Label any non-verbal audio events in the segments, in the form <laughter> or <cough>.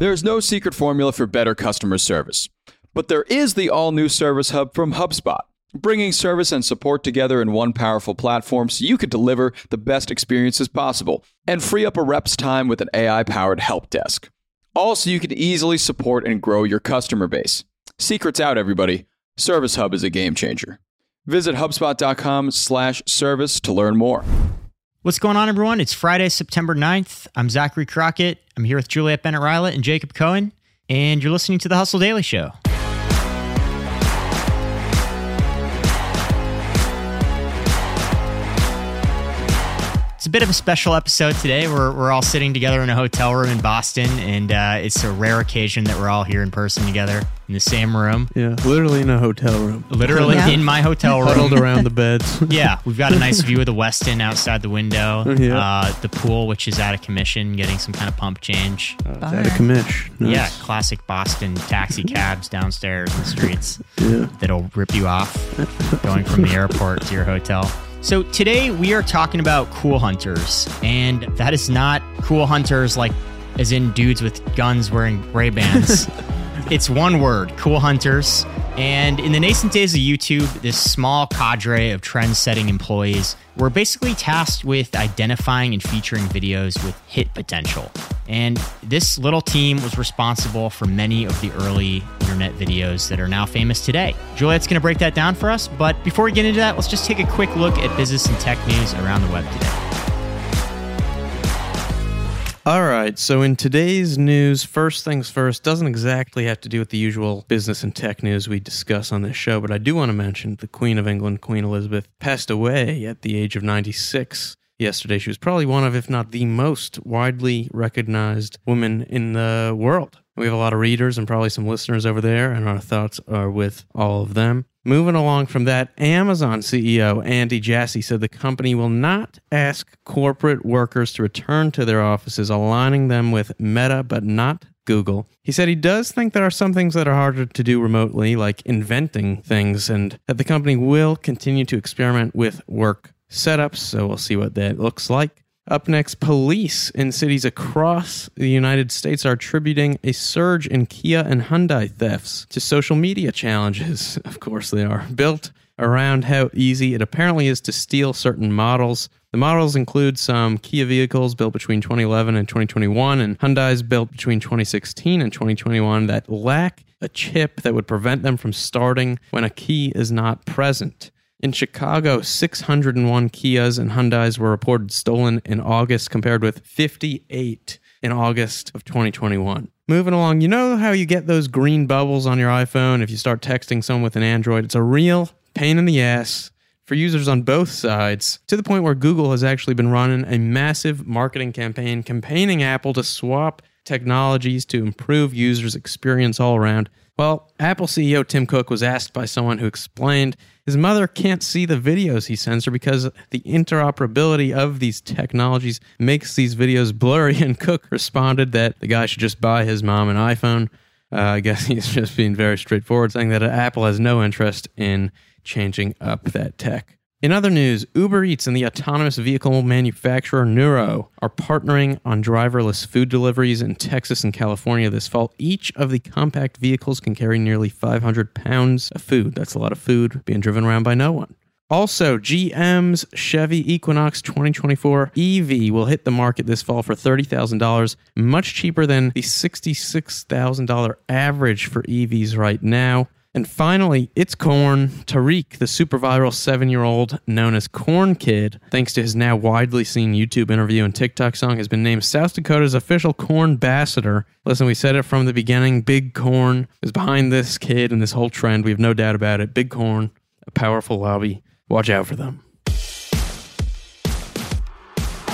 There is no secret formula for better customer service, but there is the all new Service Hub from HubSpot, bringing service and support together in one powerful platform so you can deliver the best experiences possible and free up a rep's time with an AI powered help desk. Also, you can easily support and grow your customer base. Secrets out, everybody. Service Hub is a game changer. Visit HubSpot.com slash service to learn more. What's going on, everyone? It's Friday, September 9th. I'm Zachary Crockett. I'm here with Juliet Bennett Rylah and Jacob Cohen, and you're listening to the Hustle Daily Show. A bit of a special episode today. We're, we're all sitting together in a hotel room in Boston, and uh, it's a rare occasion that we're all here in person together in the same room. Yeah, literally in a hotel room. Literally Yeah. in my hotel room. Huddled around the beds. <laughs> Yeah, we've got a nice view of the Westin outside the window. Yeah. Uh, the pool, which is out of commission, getting some kind of pump change. Uh, it's out of commish. Nice. Yeah, classic Boston taxi cabs downstairs in the streets Yeah. that'll rip you off <laughs> going from the airport to your hotel. So today we are talking about cool hunters, and that is not cool hunters like as in dudes with guns wearing Ray Bans. <laughs> it's one word, cool hunters. And in the nascent days of YouTube, this small cadre of trend setting employees were basically tasked with identifying and featuring videos with hit potential. And this little team was responsible for many of the early internet videos that are now famous today. Juliet's going to break that down for us. But before we get into that, let's just take a quick look at business and tech news around the web today. All right. So in today's news, first things first, doesn't exactly have to do with the usual business and tech news we discuss on this show, but I do want to mention the Queen of England, Queen Elizabeth, passed away at the age of 96 yesterday. She was probably one of, if not the most widely recognized woman in the world. We have a lot of readers and probably some listeners over there, and our thoughts are with all of them. Moving along from that, Amazon CEO Andy Jassy said the company will not ask corporate workers to return to their offices, aligning them with Meta but not Google. He said he does think there are some things that are harder to do remotely, like inventing things, and that the company will continue to experiment with work setups. So we'll see what that looks like. Up next, police in cities across the United States are attributing a surge in Kia and Hyundai thefts to social media challenges. <laughs> Of course, they are built around how easy it apparently is to steal certain models. The models include some Kia vehicles built between 2011 and 2021, and Hyundai's built between 2016 and 2021 that lack a chip that would prevent them from starting when a key is not present. In Chicago, 601 Kias and Hyundais were reported stolen in August, compared with 58 in August of 2021. Moving along, you know how you get those green bubbles on your iPhone if you start texting someone with an Android? It's a real pain in the ass for users on both sides, to the point where Google has actually been running a massive marketing campaign campaigning Apple to swap technologies to improve users' experience all around. Well, Apple CEO Tim Cook was asked by someone who explained his mother can't see the videos he sends her because the interoperability of these technologies makes these videos blurry. <laughs> And Cook responded that the guy should just buy his mom an iPhone. Uh, I guess <laughs> he's just being very straightforward, saying that Apple has no interest in changing up that tech. In other news, Uber Eats and the autonomous vehicle manufacturer Nuro are partnering on driverless food deliveries in Texas and California this fall. Each of the compact vehicles can carry nearly 500 pounds of food. That's a lot of food being driven around by no one. Also, GM's Chevy Equinox 2024 EV will hit the market this fall for $30,000, much cheaper than the $66,000 average for EVs right now. And finally, it's Corn. Tariq, the super viral seven year old known as Corn Kid, thanks to his now widely seen YouTube interview and TikTok song, has been named South Dakota's official corn ambassador. Listen, we said it from the beginning Big Corn is behind this kid and this whole trend. We have no doubt about it. Big Corn, a powerful lobby. Watch out for them.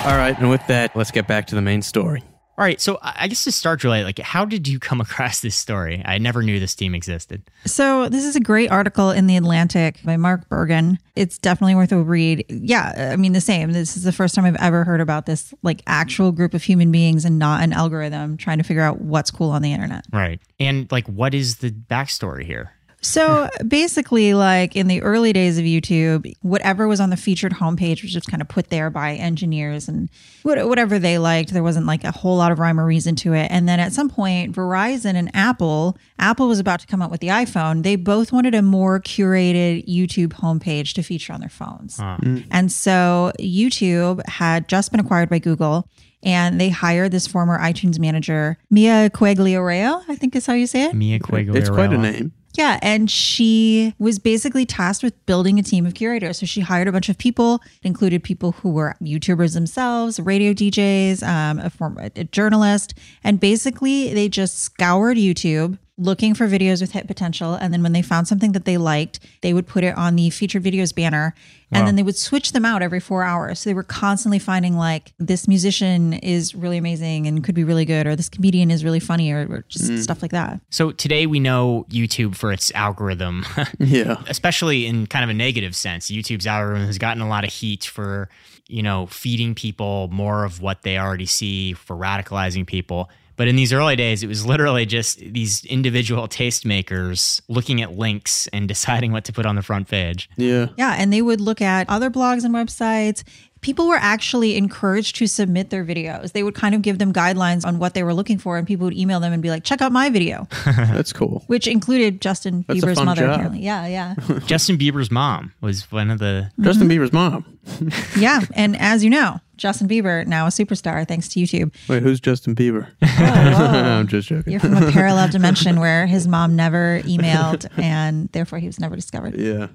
All right, and with that, let's get back to the main story. All right, so I guess to start, Juliet, like, how did you come <laughs> across this story? I never knew this team existed. So this is a great article in the Atlantic by Mark Bergen. It's definitely worth a read. Yeah, I mean the same. This is the first time I've ever heard about this like actual group of human beings and not an algorithm trying to figure out what's cool on the internet. Right. And like, what is the backstory here? So basically, like in the early days of YouTube, whatever was on the featured homepage was just kind of put there by engineers and whatever they liked. There wasn't like a whole lot of rhyme or reason to it. And then at some point, Verizon and Apple, Apple was about to come out with the iPhone. They both wanted a more curated YouTube homepage to feature on their phones. Mm. And so YouTube had just been acquired by Google. And they hired this former iTunes manager, Mia Quaglio I think is how you say it. Mia Quaglio. It's quite a name. Yeah, and she was basically tasked with building a team of curators. So she hired a bunch of people, included people who were YouTubers themselves, radio DJs, um, a a journalist, and basically they just scoured YouTube looking for videos with hit potential. And then when they found something that they liked, they would put it on the featured videos banner, and then they would switch them out every four hours. So they were constantly finding like this musician is really amazing and could be really good, or this comedian is really funny, or, or just mm. stuff like that. So today we know YouTube for its algorithm, <laughs> Yeah. especially in kind of a negative sense. YouTube's algorithm has gotten a lot of heat for, you know, feeding people more of what they already see, for radicalizing people. But in these early days, it was literally just these individual tastemakers looking at links and <laughs> deciding what to put on the front page. Yeah. Yeah, and they would look at other blogs and websites. People were actually encouraged to submit their videos. They would kind of give them guidelines on what they were looking for, and people would email them and be like, "Check out my video," <laughs> That's cool. which included Justin That's Bieber's fun mother. job. Apparently, yeah, yeah, <laughs> Justin Bieber's mom was one of the. Justin mm-hmm. Bieber's mom. <laughs> yeah. And as you know, Justin Bieber now a superstar thanks to YouTube. Wait, who's Justin Bieber? whoa. I'm just joking. You're from a parallel dimension where his mom never emailed, and therefore he was never discovered. Yeah.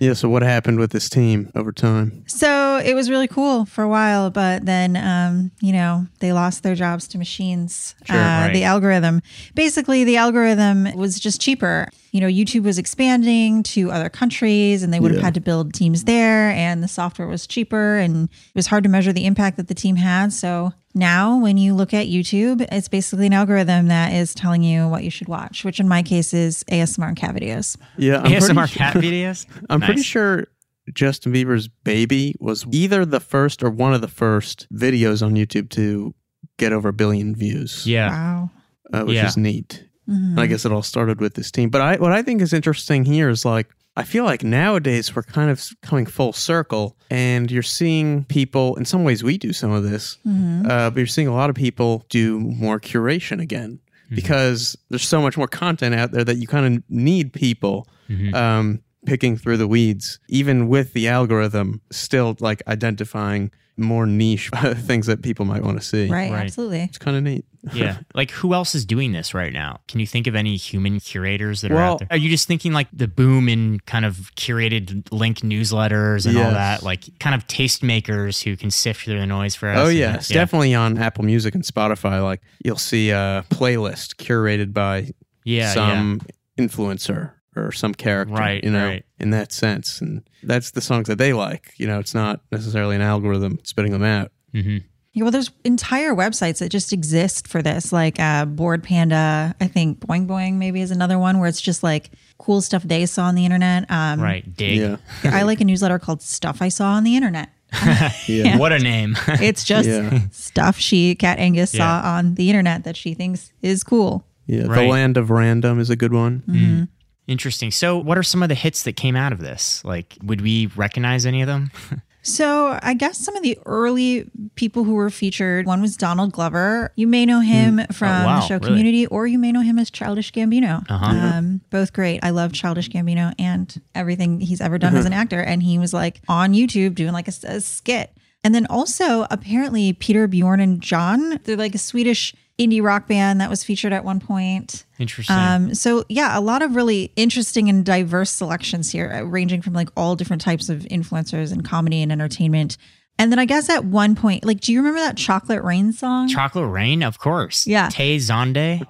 yeah. So what happened with this team over time? So it was really cool for a while, but then, um, you know, they lost their jobs to machines. Sure, uh, right. The algorithm, basically, the algorithm was just cheaper. You know, YouTube was expanding to other countries and they would have Yeah. had to build teams there, and the software was cheaper and it was hard to measure the impact that the team had. So now, when you look at YouTube, it's basically an algorithm that is telling you what you should watch, which in my case is ASMR and cat videos. Yeah. I'm ASMR pretty, cat videos. <laughs> I'm pretty sure Justin Bieber's baby was either the first or one of the first videos on YouTube to get over a billion views. Yeah. Wow. uh, which Yeah. is neat. Mhm. I guess it all started with this team. But I, what I think is interesting here is like, I feel like nowadays we're kind of coming full circle and you're seeing people, in some ways we do some of this, Mhm. uh, but you're seeing a lot of people do more curation again because there's so much more content out there that you kind of need people Mhm. um, picking through the weeds, even with the algorithm still like identifying more niche <laughs> things that people might want to see. Right, Right. absolutely. It's kind of neat. <laughs> yeah. Like who else is doing this right now? Can you think of any human curators that are Well- out there? Are you just thinking like the boom in kind of curated link newsletters and all that? Like kind of tastemakers who can sift through the noise for us? Oh and- yes, definitely on Apple Music and Spotify. Like you'll see a playlist curated by Yeah. some influencer or some character, Right, You know, right. in that sense, and that's the songs that they like. You know, it's not necessarily an algorithm spitting them out. yeah. hmm Yeah, well, there's entire websites that just exist for this, like uh, Bored Panda. I think Boing Boing maybe is another one where it's just like cool stuff they saw on the internet. Um, Right. Dig. Yeah, I like a newsletter called Stuff I Saw on the Internet. <laughs> yeah, What a name. <laughs> It's just Yeah. stuff she, Cat Angus, Yeah. saw on the internet that she thinks is cool. yeah. Right. The Land of Random is a good one. Interesting. So, what are some of the hits that came out of this? Like, would we recognize any of them? <laughs> So I guess some of the early people who were featured, one was Donald Glover. You may know him from Oh, wow, the show really? Community, or you may know him as Childish Gambino. Uh-huh. Um, both great. I love Childish Gambino and everything he's ever done as an actor. And he was like on YouTube doing like a, a skit. And then also apparently Peter Bjorn and John, they're like a Swedish indie rock band that was featured at one point. Interesting. Um, so yeah, a lot of really interesting and diverse selections here, uh, ranging from like all different types of influencers in comedy and entertainment. And then I guess at one point, like, do you remember that Chocolate Rain song? Chocolate Rain, of course. Yeah. Tay Zonday.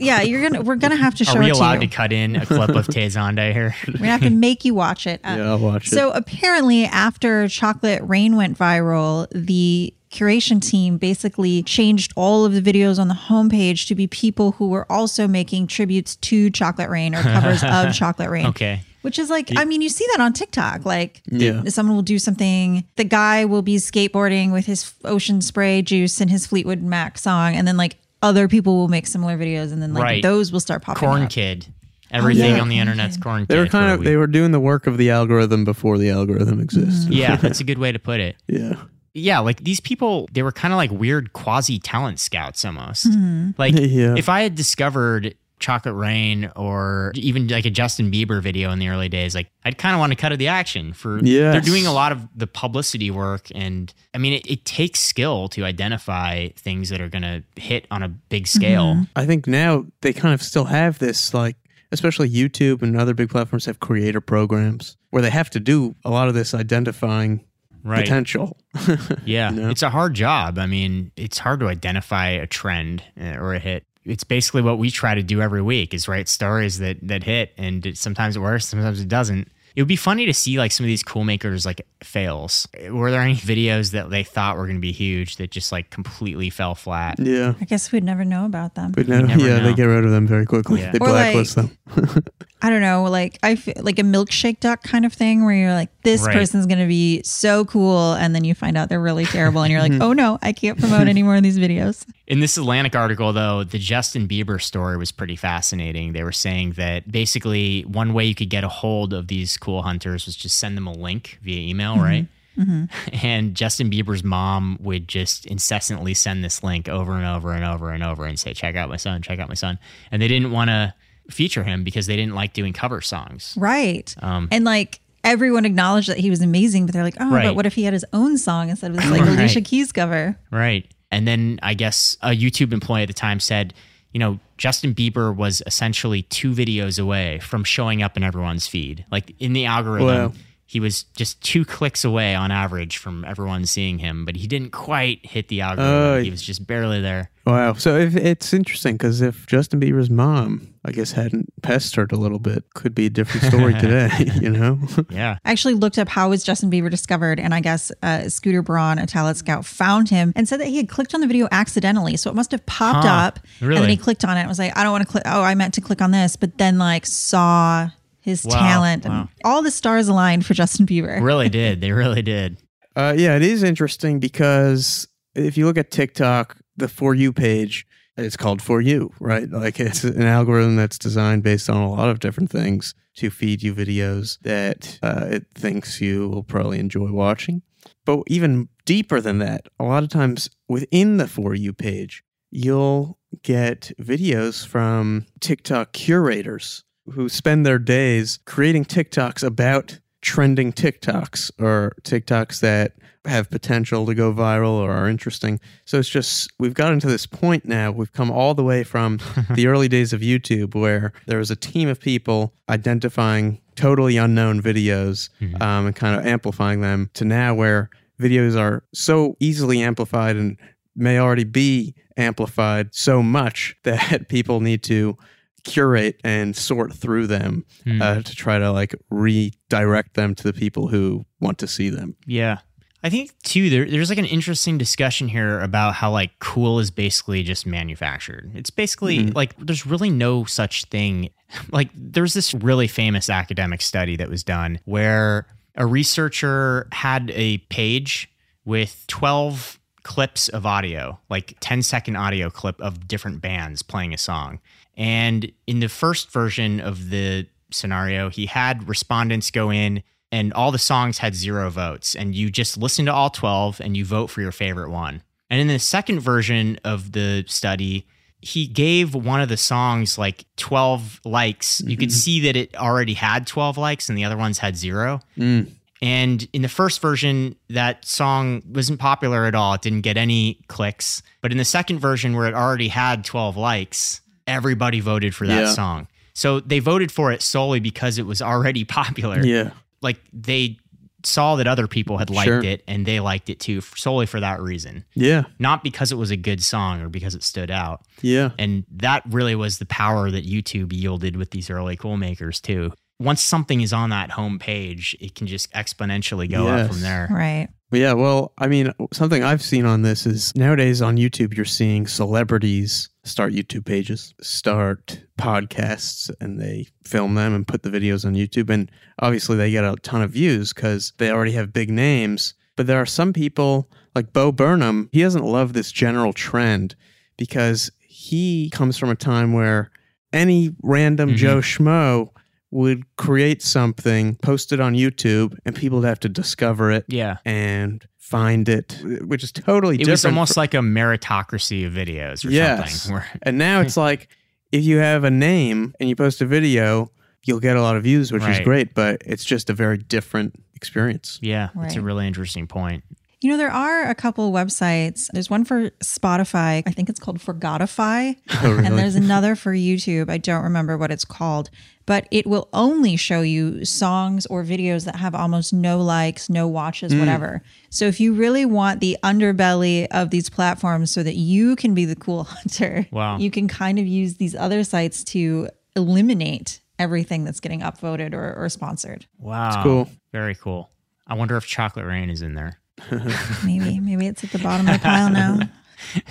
yeah, you're gonna we're gonna have to show Are we it to allowed you. to cut in a clip of Tay Zonday here? <laughs> We're gonna have to make you watch it. Uh, Yeah, I'll watch it. So apparently, after Chocolate Rain went viral, the curation team basically changed all of the videos on the homepage to be people who were also making tributes to Chocolate Rain or covers of <laughs> Chocolate Rain. Okay. Which is like, I mean, you see that on TikTok. Like, Yeah. someone will do something. The guy will be skateboarding with his ocean spray juice and his Fleetwood Mac song, and then like other people will make similar videos, and then like Right. those will start popping Corn up. Kid. Everything yeah. on the internet's quarantined. They were kind of they were doing the work of the algorithm before the algorithm existed. Mm-hmm. Yeah, that's a <laughs> good way to put it. yeah. Yeah, like these people, they were kind of like weird quasi talent scouts almost. Mm-hmm. Like <laughs> Yeah. if I had discovered Chocolate Rain or even like a Justin Bieber video in the early days, like I'd kind of want to cut of the action for Yes. they're doing a lot of the publicity work and I mean it, it takes skill to identify things that are gonna hit on a big scale. I think now they kind of still have this like especially YouTube and other big platforms have creator programs where they have to do a lot of this identifying Right. potential. <laughs> Yeah, know? it's a hard job. I mean, it's hard to identify a trend uh, or a hit. It's basically what we try to do every week: is write stories that that hit, and it, sometimes it works, sometimes it doesn't. It would be funny to see like some of these cool makers like fails. Were there any videos that they thought were going to be huge that just like completely fell flat? yeah. I guess we'd never know about them. But no, never yeah, know. they get rid of them very quickly. Yeah. They Or, like- blacklist them. <laughs> I don't know, like I feel like a milkshake duck kind of thing where you're like, this Right. person's going to be so cool, and then you find out they're really terrible, and you're like, <laughs> oh no, I can't promote any more of these videos. In this Atlantic article, though, the Justin Bieber story was pretty fascinating. They were saying that basically one way you could get a hold of these cool hunters was just send them a link via email, mm-hmm. right? Mm-hmm. <laughs> And Justin Bieber's mom would just incessantly send this link over and over and over and over and say, check out my son, check out my son. And they didn't want to feature him because they didn't like doing cover songs. Right. Um, and like everyone acknowledged that he was amazing, but they're like, oh, Right. but what if he had his own song instead of this like <laughs> Right. Alicia Keys cover? Right. And then I guess a YouTube employee at the time said, you know, Justin Bieber was essentially two videos away from showing up in everyone's feed. Like in the algorithm, Wow. He was just two clicks away on average from everyone seeing him, but he didn't quite hit the algorithm. Oh. he was just barely there. Wow. So if it's interesting because if Justin Bieber's mom, I guess, hadn't pestered a little bit, could be a different story <laughs> today. <laughs> You know. Yeah. I actually looked up how was Justin Bieber discovered, and I guess uh, Scooter Braun, a talent scout, found him and said that he had clicked on the video accidentally. So it must have popped Huh. up, and then he clicked on it. and was like, I don't want to click. Oh, I meant to click on this, but then like saw his Wow, talent, and wow. all the stars aligned for Justin Bieber. Really did. They really did. <laughs> Uh, yeah, it is interesting because if you look at TikTok, the For You page, it's called For You, right? Like it's an algorithm that's designed based on a lot of different things to feed you videos that uh, it thinks you will probably enjoy watching. But even deeper than that, a lot of times within the For You page, you'll get videos from TikTok curators who spend their days creating TikToks about trending TikToks or TikToks that have potential to go viral or are interesting. So it's just, we've gotten to this point now. We've come all the way from <laughs> the early days of YouTube where there was a team of people identifying totally unknown videos um, and kind of amplifying them to now where videos are so easily amplified and may already be amplified so much <laughs> that people need to curate and sort through them Hmm. uh, to try to like redirect them to the people who want to see them. Yeah. I think too there, there's like an interesting discussion here about how like cool is basically just manufactured. It's basically like there's really no such thing. <laughs> Like there's this really famous academic study that was done where a researcher had a page with 12 clips of audio, like 10 second audio clip of different bands playing a song. And in the first version of the scenario, he had respondents go in and all the songs had zero votes and you just listen to all 12 and you vote for your favorite one. And in the second version of the study, he gave one of the songs like 12 likes. You could mm-hmm. see that it already had 12 likes and the other ones had zero. Mm. And in the first version, that song wasn't popular at all. It didn't get any clicks. But in the second version, where it already had 12 likes, everybody voted for that Yeah. song. So they voted for it solely because it was already <laughs> popular. Yeah. Like they saw that other people had liked Sure. it and they liked it too, solely for that reason. Yeah. Not because it was a good song or because it stood out. Yeah. And that really was the power that YouTube yielded with these early cool makers too. Once something is on that home page, it can just exponentially go up from there. Right. Yeah, well, I mean, something I've seen on this is nowadays on YouTube, you're seeing celebrities start YouTube pages, start podcasts, and they film them and put the videos on YouTube. And obviously, they get a ton of views because they already have big names. But there are some people, like Bo Burnham, he doesn't love this general trend because he comes from a time where any random Mhm. Joe Schmo would create something, post it on YouTube, and people would have to discover it Yeah. and find it, which is totally It different. was almost like a meritocracy of videos or Yes. something. <laughs> Where, and now it's like if you have a name and you post a video, you'll get a lot of views, which is great, but it's just a very different experience. yeah, it's a really interesting point. You know, there are a couple websites. There's one for Spotify. I think it's called Forgotify. <laughs> Oh, really? And there's another for YouTube. I don't remember what it's called, but it will only show you songs or videos that have almost no likes, no watches, Hmm. whatever. So if you really want the underbelly of these platforms so that you can be the cool <laughs> hunter, Wow. you can kind of use these other sites to eliminate everything that's getting upvoted or, or sponsored. Wow. That's cool. Very cool. I wonder if Chocolate Rain is in there. <laughs> Maybe, maybe it's at the bottom of the pile now.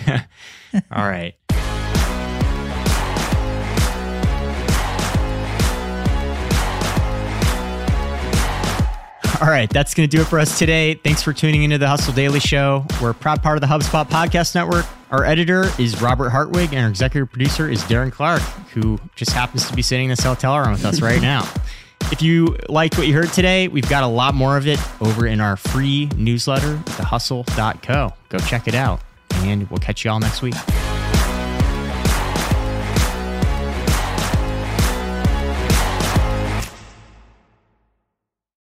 <laughs> All right. All right, that's going to do it for us today. Thanks for tuning into the Hustle Daily Show. We're a proud part of the HubSpot Podcast Network. Our editor is Robert Hartwig, and our executive producer is Darren Clark, who just happens to be sitting in this hotel room with us right now. If you liked what you heard today, we've got a lot more of it over in our free newsletter, thehustle.co. Go check it out, and we'll catch you all next week.